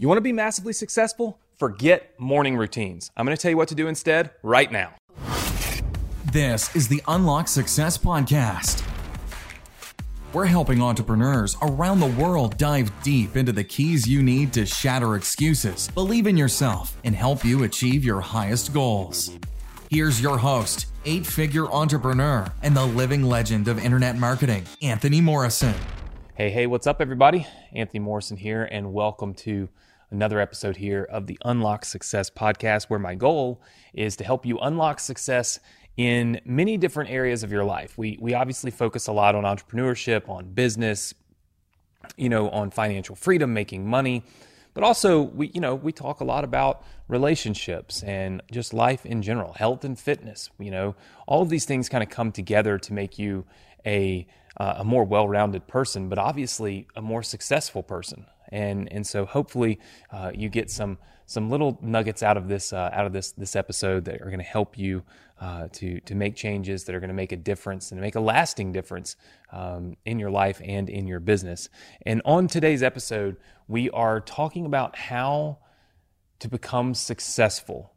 You want to be massively successful? Forget morning routines. I'm going to tell you what to do instead right now. This is the Unlock Success Podcast. We're helping entrepreneurs around the world dive deep into the keys you need to shatter excuses, believe in yourself, and help you achieve your highest goals. Here's your host, eight figure entrepreneur, and the living legend of internet marketing, Anthony Morrison. Hey, hey, what's up, everybody? Anthony Morrison here, and welcome to another episode here of the Unlock Success podcast, where my goal is to help you unlock success in many different areas of your life. We, we obviously focus a lot on entrepreneurship, on business, you know, on financial freedom, making money. But also, we you know we talk a lot about relationships and just life in general, health and fitness. You know, all of these things kind of come together to make you a uh, a more well-rounded person, but obviously a more successful person and and so hopefully uh, you get some some little nuggets out of this uh, out of this this episode that are going to help you uh, to to make changes that are going to make a difference and make a lasting difference um, in your life and in your business. And on today's episode, we are talking about how to become successful.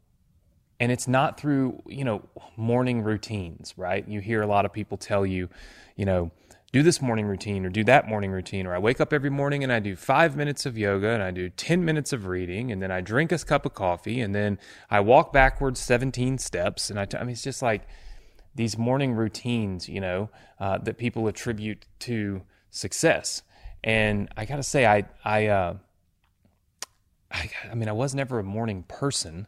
And it's not through, you know, morning routines, right? You hear a lot of people tell you, you know, do this morning routine or do that morning routine, or I wake up every morning and I do five minutes of yoga and I do 10 minutes of reading and then I drink a cup of coffee and then I walk backwards 17 steps. And I, t- I mean, it's just like these morning routines, you know, uh, that people attribute to success. And I got to say, I, I, uh, I, I, mean, I was never a morning person.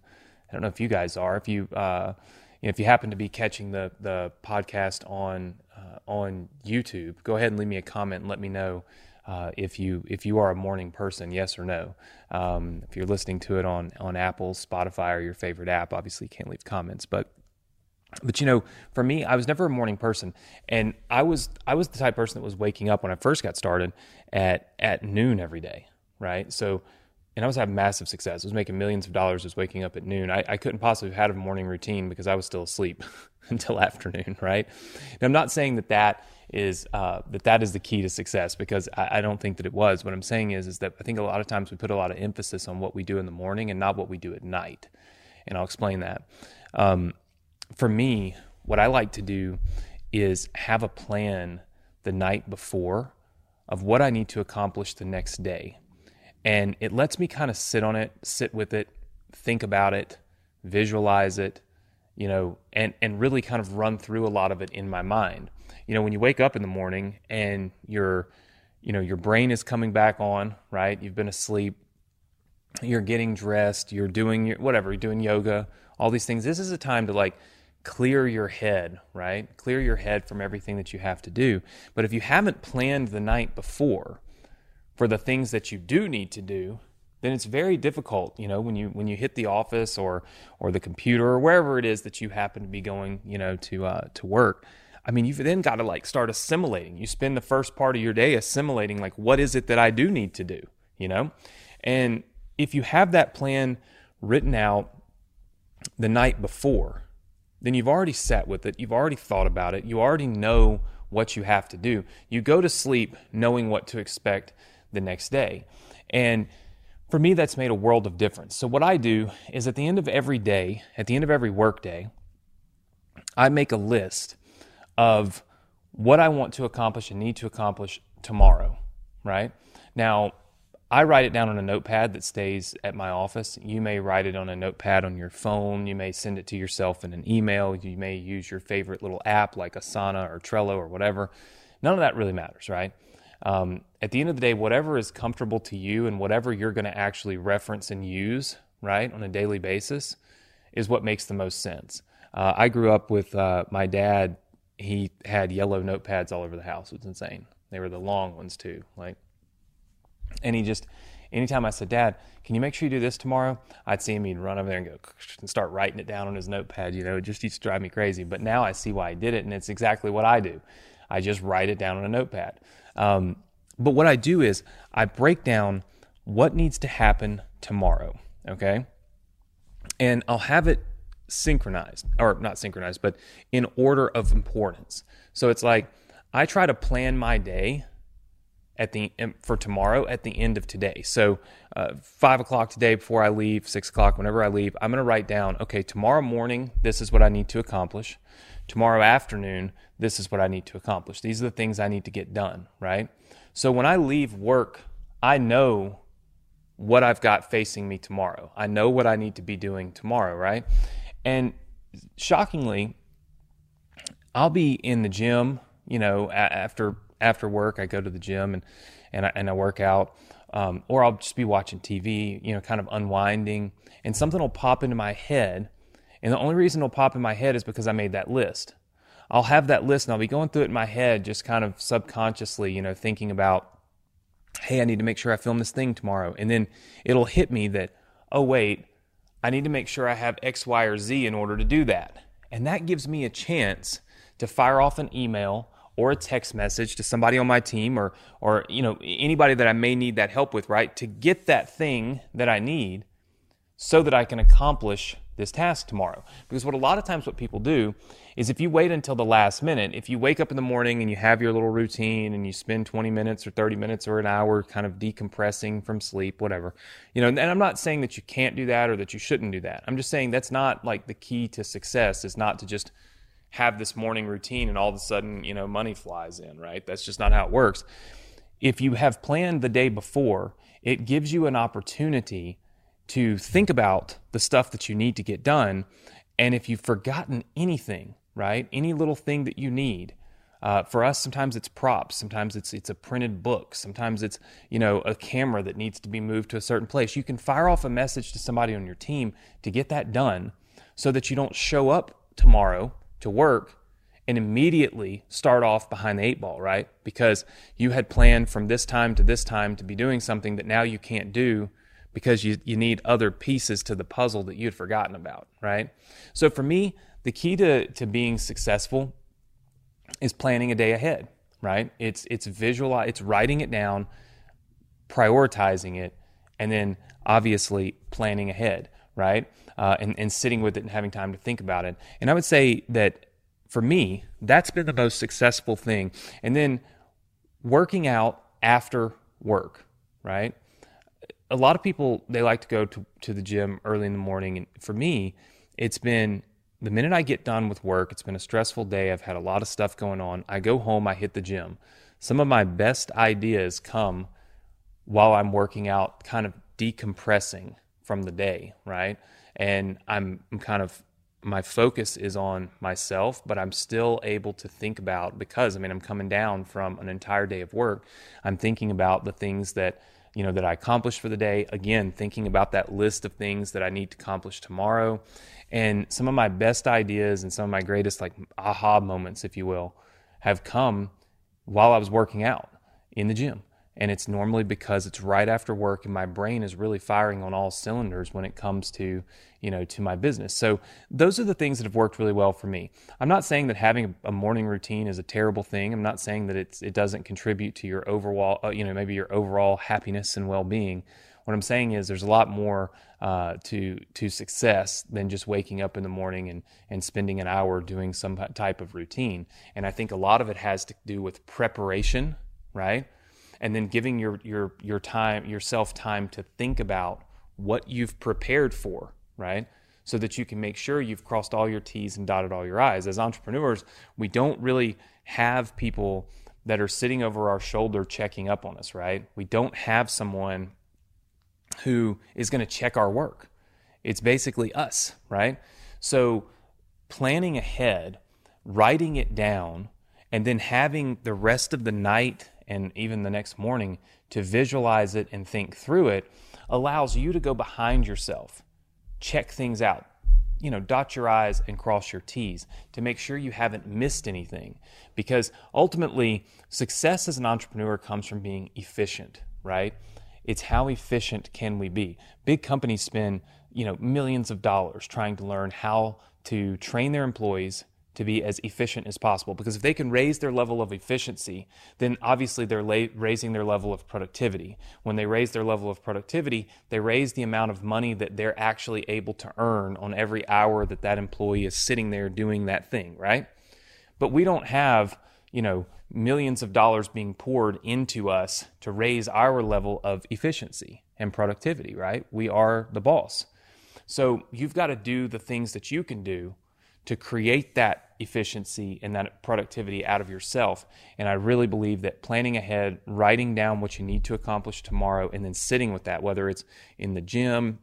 I don't know if you guys are. If you, uh, you know, if you happen to be catching the the podcast on uh, on YouTube, go ahead and leave me a comment and let me know uh, if you if you are a morning person, yes or no. Um, if you're listening to it on on Apple, Spotify, or your favorite app, obviously you can't leave comments, but but you know, for me, I was never a morning person, and I was I was the type of person that was waking up when I first got started at at noon every day, right? So and I was having massive success. I was making millions of dollars just waking up at noon. I, I couldn't possibly have had a morning routine because I was still asleep until afternoon, right? Now, I'm not saying that that is uh, that that is the key to success because I, I, don't think that it was. What I'm saying is is that I think a lot of times we put a lot of emphasis on what we do in the morning and not what we do at night, and I'll explain that. Um, for me, what I like to do is have a plan the night before of what I need to accomplish the next day and it lets me kind of sit on it, sit with it, think about it, visualize it, you know, and and really kind of run through a lot of it in my mind. You know, when you wake up in the morning and your you know, your brain is coming back on, right? You've been asleep, you're getting dressed, you're doing your whatever, you're doing yoga, all these things. This is a time to like clear your head, right? Clear your head from everything that you have to do. But if you haven't planned the night before, for the things that you do need to do, then it's very difficult, you know, when you when you hit the office or or the computer or wherever it is that you happen to be going, you know, to uh, to work. I mean, you've then got to like start assimilating. You spend the first part of your day assimilating, like, what is it that I do need to do, you know? And if you have that plan written out the night before, then you've already sat with it. You've already thought about it. You already know what you have to do. You go to sleep knowing what to expect the next day. And for me, that's made a world of difference. So, what I do is at the end of every day, at the end of every workday, I make a list of what I want to accomplish and need to accomplish tomorrow, right? Now, I write it down on a notepad that stays at my office. You may write it on a notepad on your phone. You may send it to yourself in an email. You may use your favorite little app like Asana or Trello or whatever. None of that really matters, right? Um, at the end of the day, whatever is comfortable to you and whatever you're going to actually reference and use, right, on a daily basis, is what makes the most sense. Uh, I grew up with uh, my dad. He had yellow notepads all over the house. It was insane. They were the long ones too. Like, and he just, anytime I said, "Dad, can you make sure you do this tomorrow?" I'd see him. He'd run over there and go and start writing it down on his notepad. You know, it just used to drive me crazy. But now I see why he did it, and it's exactly what I do. I just write it down on a notepad. Um, but what I do is I break down what needs to happen tomorrow, okay? And I'll have it synchronized, or not synchronized, but in order of importance. So it's like I try to plan my day at the for tomorrow at the end of today. So uh, five o'clock today before I leave, six o'clock whenever I leave, I'm going to write down. Okay, tomorrow morning, this is what I need to accomplish. Tomorrow afternoon, this is what I need to accomplish. These are the things I need to get done. Right. So when I leave work, I know what I've got facing me tomorrow. I know what I need to be doing tomorrow. Right. And shockingly, I'll be in the gym. You know, after after work, I go to the gym and and I, and I work out, um, or I'll just be watching TV, you know, kind of unwinding, and something will pop into my head, and the only reason it'll pop in my head is because I made that list. I'll have that list and I'll be going through it in my head, just kind of subconsciously, you know, thinking about, hey, I need to make sure I film this thing tomorrow, and then it'll hit me that, oh wait, I need to make sure I have X, Y, or Z in order to do that, and that gives me a chance to fire off an email or a text message to somebody on my team or or you know anybody that I may need that help with, right? To get that thing that I need so that I can accomplish this task tomorrow. Because what a lot of times what people do is if you wait until the last minute, if you wake up in the morning and you have your little routine and you spend 20 minutes or 30 minutes or an hour kind of decompressing from sleep, whatever. You know, and I'm not saying that you can't do that or that you shouldn't do that. I'm just saying that's not like the key to success is not to just have this morning routine and all of a sudden, you know, money flies in, right? That's just not how it works. If you have planned the day before, it gives you an opportunity to think about the stuff that you need to get done. And if you've forgotten anything, right, any little thing that you need, uh, for us, sometimes it's props. Sometimes it's it's a printed book. Sometimes it's you know a camera that needs to be moved to a certain place. You can fire off a message to somebody on your team to get that done, so that you don't show up tomorrow to work and immediately start off behind the eight ball, right? Because you had planned from this time to this time to be doing something that now you can't do because you, you need other pieces to the puzzle that you had forgotten about, right? So for me, the key to, to being successful is planning a day ahead, right? It's it's visual, it's writing it down, prioritizing it, and then obviously planning ahead right? Uh, and, and sitting with it and having time to think about it. And I would say that for me, that's been the most successful thing. And then working out after work, right? A lot of people, they like to go to, to the gym early in the morning. And for me, it's been the minute I get done with work, it's been a stressful day. I've had a lot of stuff going on. I go home, I hit the gym. Some of my best ideas come while I'm working out, kind of decompressing from the day, right? And I'm, I'm kind of my focus is on myself, but I'm still able to think about because I mean I'm coming down from an entire day of work. I'm thinking about the things that you know that I accomplished for the day. Again, thinking about that list of things that I need to accomplish tomorrow. And some of my best ideas and some of my greatest like aha moments, if you will, have come while I was working out in the gym and it's normally because it's right after work and my brain is really firing on all cylinders when it comes to you know to my business. So those are the things that have worked really well for me. I'm not saying that having a morning routine is a terrible thing. I'm not saying that it's it doesn't contribute to your overall uh, you know maybe your overall happiness and well-being. What i'm saying is there's a lot more uh, to to success than just waking up in the morning and and spending an hour doing some type of routine. And i think a lot of it has to do with preparation right and then giving your your your time yourself time to think about what you've prepared for, right? So that you can make sure you've crossed all your T's and dotted all your I's. As entrepreneurs, we don't really have people that are sitting over our shoulder checking up on us, right? We don't have someone who is going to check our work. It's basically us, right? So planning ahead, writing it down, and then having the rest of the night and even the next morning to visualize it and think through it allows you to go behind yourself, check things out, you know, dot your I's and cross your T's to make sure you haven't missed anything. Because ultimately, success as an entrepreneur comes from being efficient, right? It's how efficient can we be? Big companies spend, you know, millions of dollars trying to learn how to train their employees to be as efficient as possible. Because if they can raise their level of efficiency, then obviously they're la- raising their level of productivity. When they raise their level of productivity, they raise the amount of money that they're actually able to earn on every hour that that employee is sitting there doing that thing, right? But we don't have you know, millions of dollars being poured into us to raise our level of efficiency and productivity, right? We are the boss. So you've got to do the things that you can do to create that efficiency and that productivity out of yourself. And I really believe that planning ahead, writing down what you need to accomplish tomorrow, and then sitting with that, whether it's in the gym,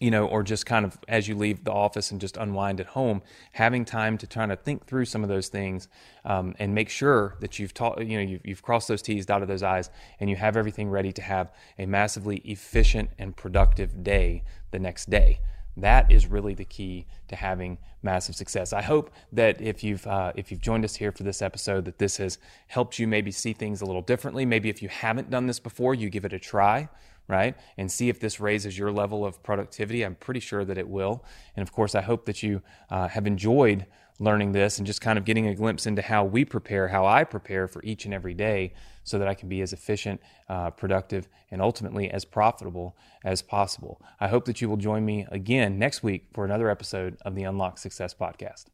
you know, or just kind of as you leave the office and just unwind at home, having time to try to think through some of those things um, and make sure that you've taught, you know, you've, you've crossed those T's, dotted those I's, and you have everything ready to have a massively efficient and productive day the next day. That is really the key to having massive success. I hope that if you've uh, if you've joined us here for this episode, that this has helped you maybe see things a little differently. Maybe if you haven't done this before, you give it a try right? And see if this raises your level of productivity. I'm pretty sure that it will. And of course, I hope that you uh, have enjoyed learning this and just kind of getting a glimpse into how we prepare, how I prepare for each and every day so that I can be as efficient, uh, productive, and ultimately as profitable as possible. I hope that you will join me again next week for another episode of the Unlock Success Podcast.